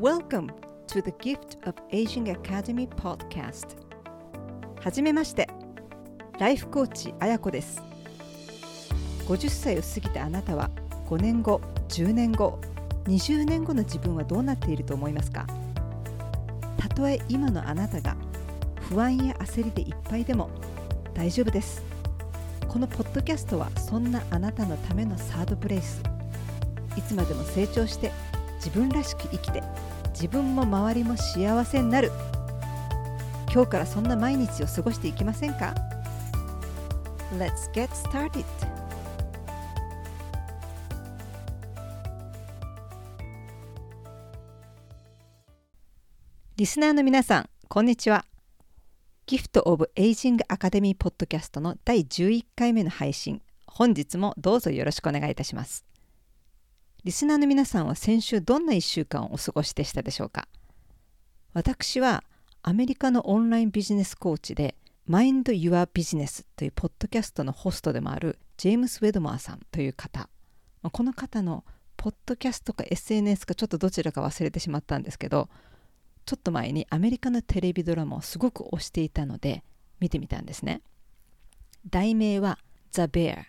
Welcome to the Gift of Aging Academy podcast. はじめましてライフコーチあやこです。50歳を過ぎたあなたは5年後10年後20年後の自分はどうなっていると思いますか？たとえ今のあなたが不安や焦りでいっぱいでも大丈夫です。このポッドキャストはそんなあなたのためのサードプレイス。いつまでも成長して自分らしく生きて自分も周りも幸せになる今日からそんな毎日を過ごしていきませんか？Let's get started! リスナーの皆さん、こんにちは。ギフト・オブ・エイジング・アカデミー・ポッドキャストの第11回目の配信、本日もどうぞよろしくお願いいたします。リスナーの皆さんは先週どんな1週間をお過ごしでしたでしょうか？私はアメリカのオンラインビジネスコーチで Mind Your Business というポッドキャストのホストでもあるジェームス・ウェドマーさんという方。この方のポッドキャストか SNS かちょっとどちらか忘れてしまったんですけどちょっと前にアメリカのテレビドラマをすごく推していたので見てみたんですね。題名は The Bear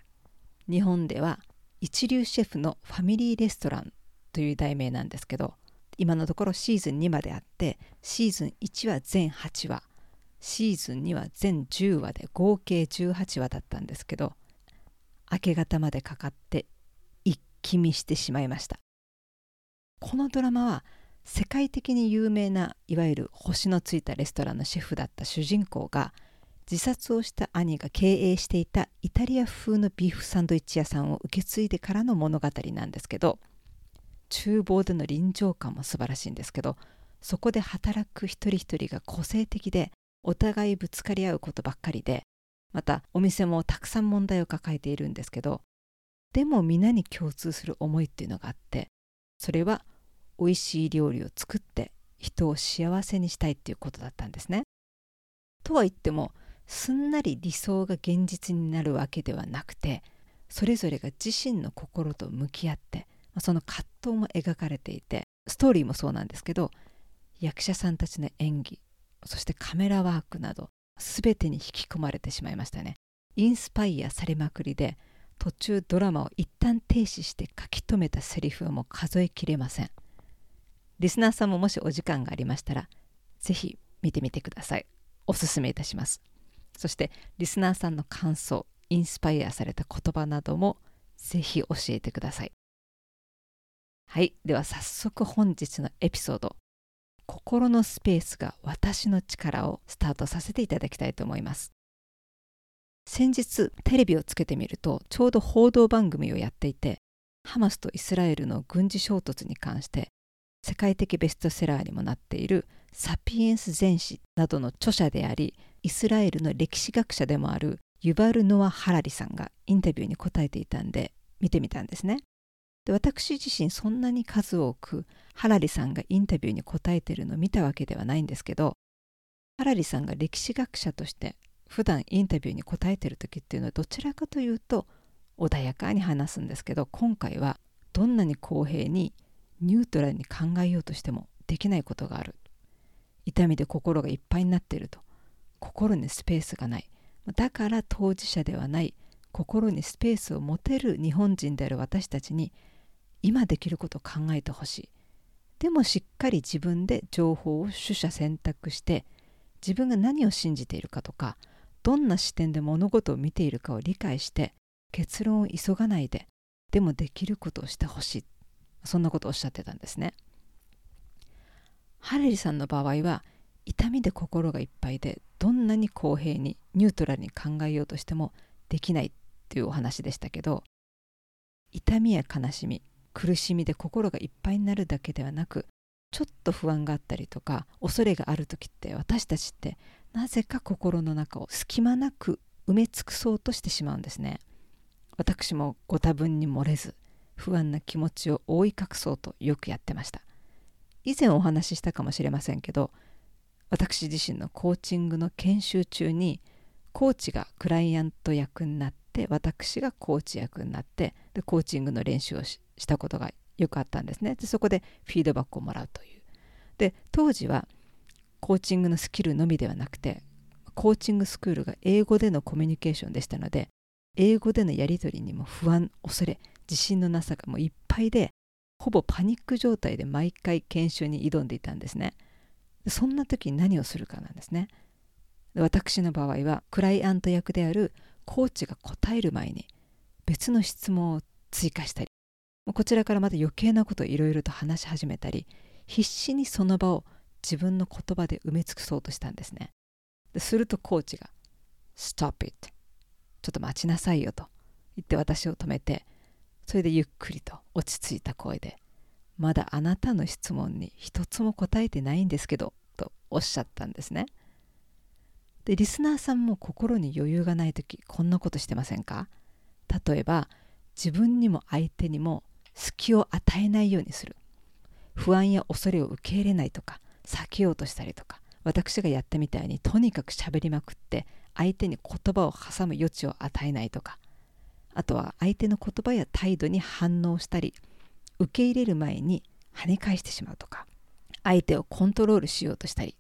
日本では一流シェフのファミリーレストランという題名なんですけど今のところシーズン2まであってシーズン1は全8話シーズン2は全10話で合計18話だったんですけど明け方までかかって一気見してしまいました。このドラマは世界的に有名ないわゆる星のついたレストランのシェフだった主人公が自殺をした兄が経営していたイタリア風のビーフサンドイッチ屋さんを受け継いでからの物語なんですけど厨房での臨場感も素晴らしいんですけどそこで働く一人一人が個性的でお互いぶつかり合うことばっかりでまたお店もたくさん問題を抱えているんですけどでも皆に共通する思いっていうのがあってそれは美味しい料理を作って人を幸せにしたいっていうことだったんですね。とは言ってもすんなり理想が現実になるわけではなくてそれぞれが自身の心と向き合ってその葛藤も描かれていてストーリーもそうなんですけど役者さんたちの演技そしてカメラワークなど全てに引き込まれてしまいましたね。インスパイアされまくりで途中ドラマを一旦停止して書き留めたセリフはもう数えきれません。リスナーさんももしお時間がありましたら是非見てみてください。おすすめいたします。そしてリスナーさんの感想インスパイアされた言葉などもぜひ教えてください。はい。では早速本日のエピソード心のスペースが私の力をスタートさせていただきたいと思います。先日テレビをつけてみるとちょうど報道番組をやっていてハマスとイスラエルの軍事衝突に関して世界的ベストセラーにもなっているサピエンス全史などの著者でありイスラエルの歴史学者でもあるユバル・ノア・ハラリさんがインタビューに答えていたんで見てみたんですね。で私自身そんなに数多くハラリさんがインタビューに答えてるのを見たわけではないんですけどハラリさんが歴史学者として普段インタビューに答えてる時っていうのはどちらかというと穏やかに話すんですけど今回はどんなに公平にニュートラルに考えようとしてもできないことがある痛みで心がいっぱいになっていると心にスペースがない。だから当事者ではない。心にスペースを持てる日本人である私たちに今できることを考えてほしい。でもしっかり自分で情報を取捨選択して自分が何を信じているかとかどんな視点で物事を見ているかを理解して結論を急がないででもできることをしてほしい。そんなことをおっしゃってたんですね。ハレリさんの場合は痛みで心がいっぱいでどんなに公平にニュートラルに考えようとしてもできないっていうお話でしたけど痛みや悲しみ苦しみで心がいっぱいになるだけではなくちょっと不安があったりとか恐れがある時って私たちってなぜか心の中を隙間なく埋め尽くそうとしてしまうんですね。私もご多分に漏れず不安な気持ちを覆い隠そうとよくやってました。以前お話ししたかもしれませんけど私自身のコーチングの研修中にコーチがクライアント役になって私がコーチ役になってでコーチングの練習をしたことがよくあったんですね。でそこでフィードバックをもらうという。で当時はコーチングのスキルのみではなくてコーチングスクールが英語でのコミュニケーションでしたので英語でのやり取りにも不安恐れ自信のなさがもういっぱいでほぼパニック状態で毎回研修に挑んでいたんですね。そんな時に何をするかなんですね。私の場合はクライアント役であるコーチが答える前に別の質問を追加したりこちらからまた余計なことをいろいろと話し始めたり必死にその場を自分の言葉で埋め尽くそうとしたんですね。するとコーチが「Stop it」ちょっと待ちなさいよと言って私を止めてそれでゆっくりと落ち着いた声で「まだあなたの質問に一つも答えてないんですけど」とおっしゃったんですね。でリスナーさんも心に余裕がない時こんなことしてませんか？例えば自分にも相手にも隙を与えないようにする。不安や恐れを受け入れないとか避けようとしたりとか私がやったみたいにとにかく喋りまくって相手に言葉を挟む余地を与えないとかあとは相手の言葉や態度に反応したり受け入れる前に跳ね返してしまうとか。相手をコントロールしようとしたり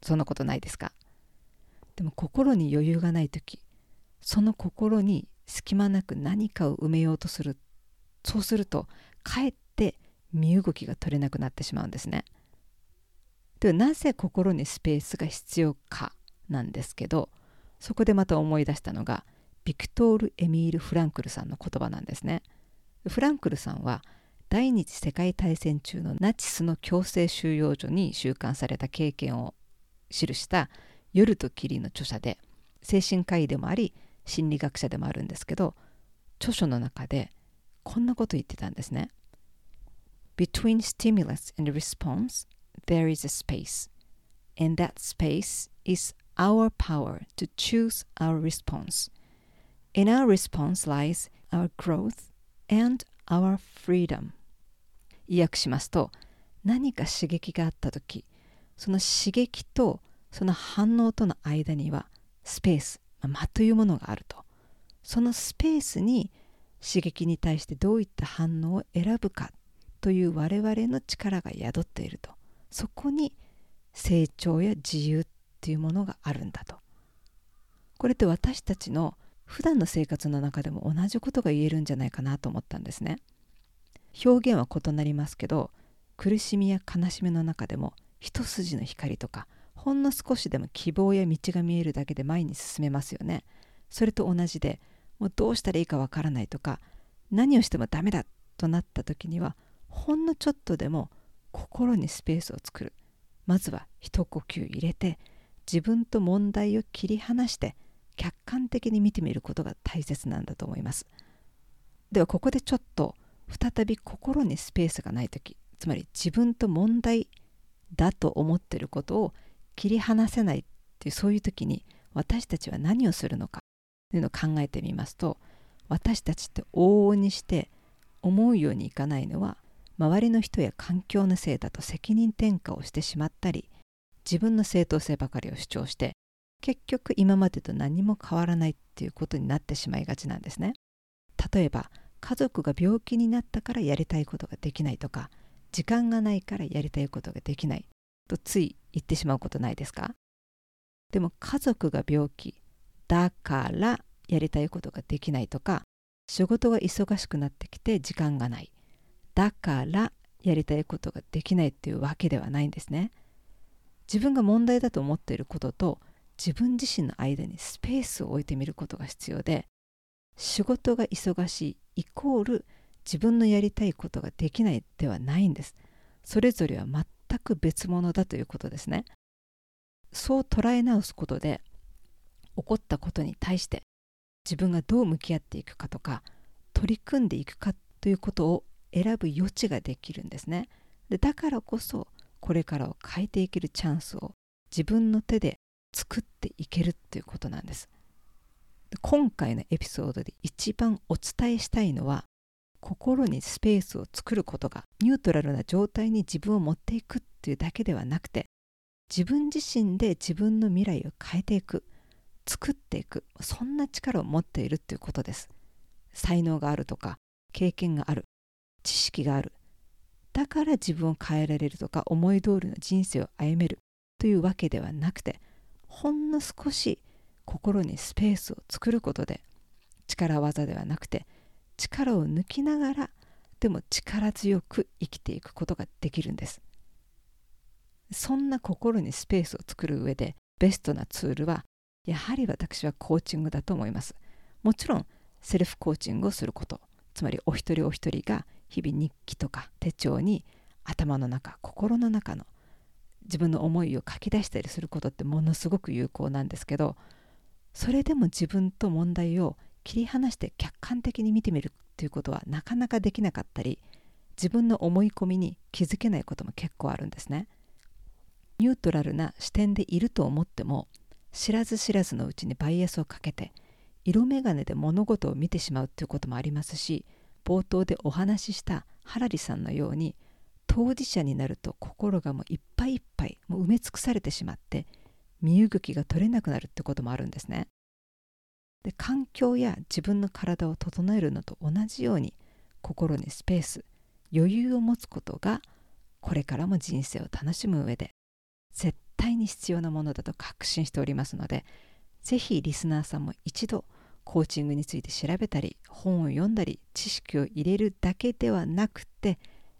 そんなことないですか？でも心に余裕がない時その心に隙間なく何かを埋めようとするそうするとかえって身動きが取れなくなってしまうんですね。ではなぜ心にスペースが必要かなんですけどそこでまた思い出したのがビクトール・エミール・フランクルさんの言葉なんですね。フランクルさんは第二次世界大戦中のナチスの強制収容所に収監された経験を記した「夜と霧」の著者で精神科医でもあり心理学者でもあるんですけど著書の中でこんなこと言ってたんですね。Between stimulus and response, there is a space. And that space is our power to choose our response. In our response lies our growth and our freedom. 意訳しますと、何か刺激があったとき、その刺激とその反応との間にはスペース、間というものがあると。そのスペースに刺激に対してどういった反応を選ぶかという我々の力が宿っていると。そこに成長や自由っていうものがあるんだと。これって私たちの普段の生活の中でも同じことが言えるんじゃないかなと思ったんですね。表現は異なりますけど苦しみや悲しみの中でも一筋の光とかほんの少しでも希望や道が見えるだけで前に進めますよね。それと同じでもうどうしたらいいかわからないとか何をしてもダメだとなった時にはほんのちょっとでも心にスペースを作るまずは一呼吸入れて自分と問題を切り離して客観的に見てみることが大切なんだと思いますではここでちょっと再び心にスペースがない時つまり自分と問題だと思っていることを切り離せないっていうそういう時に私たちは何をするのかというのを考えてみますと私たちって往々にして思うようにいかないのは周りの人や環境のせいだと責任転嫁をしてしまったり自分の正当性ばかりを主張して結局今までと何も変わらないっていうことになってしまいがちなんですね。例えば家族が病気になったからやりたいことができないとか時間がないからやりたいことができないとつい言ってしまうことないですか？でも家族が病気だからやりたいことができないとか仕事が忙しくなってきて時間がないだからやりたいことができないっていうわけではないんですね。自分が問題だと思っていることと自分自身の間にスペースを置いてみることが必要で仕事が忙しいイコール自分のやりたいことができないではないんです。それぞれは全く別物だということですね。そう捉え直すことで起こったことに対して自分がどう向き合っていくかとか取り組んでいくかということを選ぶ余地ができるんですね。でだからこそこれからを変えていけるチャンスを自分の手で作っていけるっていうことなんです。今回のエピソードで一番お伝えしたいのは心にスペースを作ることがニュートラルな状態に自分を持っていくっていうだけではなくて自分自身で自分の未来を変えていく作っていくそんな力を持っているっていうことです。才能があるとか経験がある知識があるだから自分を変えられるとか思い通りの人生を歩めるというわけではなくてほんの少し心にスペースを作ることで力技ではなくて力を抜きながらでも力強く生きていくことができるんです。そんな心にスペースを作る上でベストなツールはやはり私はコーチングだと思います。もちろんセルフコーチングをすること。つまりお一人お一人が日々日記とか手帳に頭の中心の中の自分の思いを書き出したりすることってものすごく有効なんですけどそれでも自分と問題を切り離して客観的に見てみるということはなかなかできなかったり自分の思い込みに気づけないことも結構あるんですね。ニュートラルな視点でいると思っても知らず知らずのうちにバイアスをかけて色眼鏡で物事を見てしまうということもありますし冒頭でお話ししたハラリさんのように当事者になると心がもういっぱいいっぱいもう埋め尽くされてしまって身動きが取れなくなるってこともあるんですね。で環境や自分の体を整えるのと同じように心にスペース余裕を持つことがこれからも人生を楽しむ上で絶対に必要なものだと確信しておりますので是非リスナーさんも一度コーチングについて調べたり本を読んだり知識を入れるだけではなくて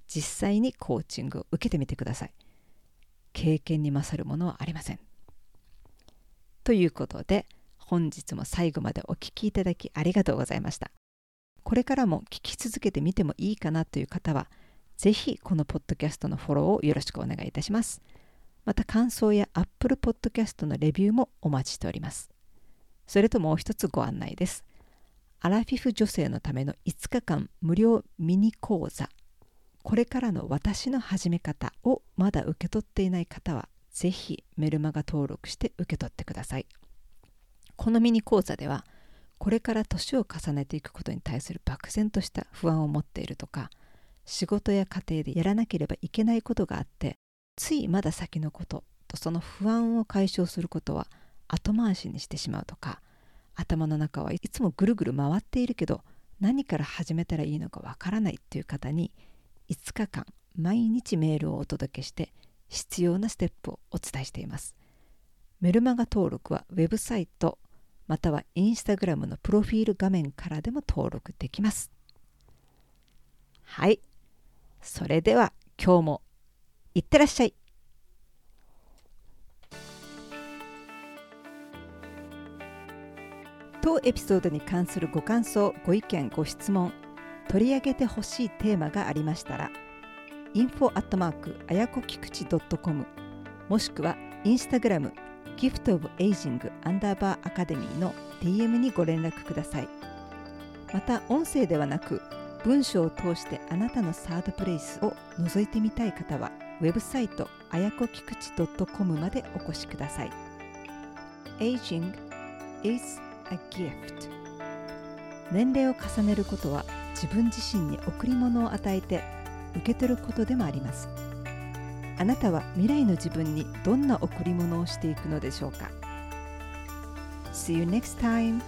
実際にコーチングを受けてみてください経験に勝るものはありませんということで本日も最後までお聴きいただきありがとうございました。これからも聞き続けてみてもいいかなという方はぜひこのポッドキャストのフォローをよろしくお願いいたします。また感想や Apple Podcast のレビューもお待ちしております。それともう一つご案内です。アラフィフ女性のための5日間無料ミニ講座。これからの私の始め方をまだ受け取っていない方はぜひメルマガ登録して受け取ってください。このミニ講座ではこれから年を重ねていくことに対する漠然とした不安を持っているとか仕事や家庭でやらなければいけないことがあってついまだ先のこととその不安を解消することは後回しにしてしまうとか頭の中はいつもぐるぐる回っているけど何から始めたらいいのかわからないっていう方に5日間毎日メールをお届けして必要なステップをお伝えしています。メルマガ登録はウェブサイトまたはインスタグラムのプロフィール画面からでも登録できます。はい。それでは今日もいってらっしゃい。当エピソードに関するご感想、ご意見、ご質問、取り上げてほしいテーマがありましたら info アットマークあやこきくち .com もしくはインスタグラムギフトオブエイジングアンダーバーアカデミーの DM にご連絡ください。また音声ではなく文章を通してあなたのサードプレイスを覗いてみたい方はウェブサイトあやこきくち .com までお越しください。Aging is a gift 年齢を重ねることは自分自身に贈り物を与えて受け取ることでもありますあなたは未来の自分にどんな贈り物をしていくのでしょうか？See you next time!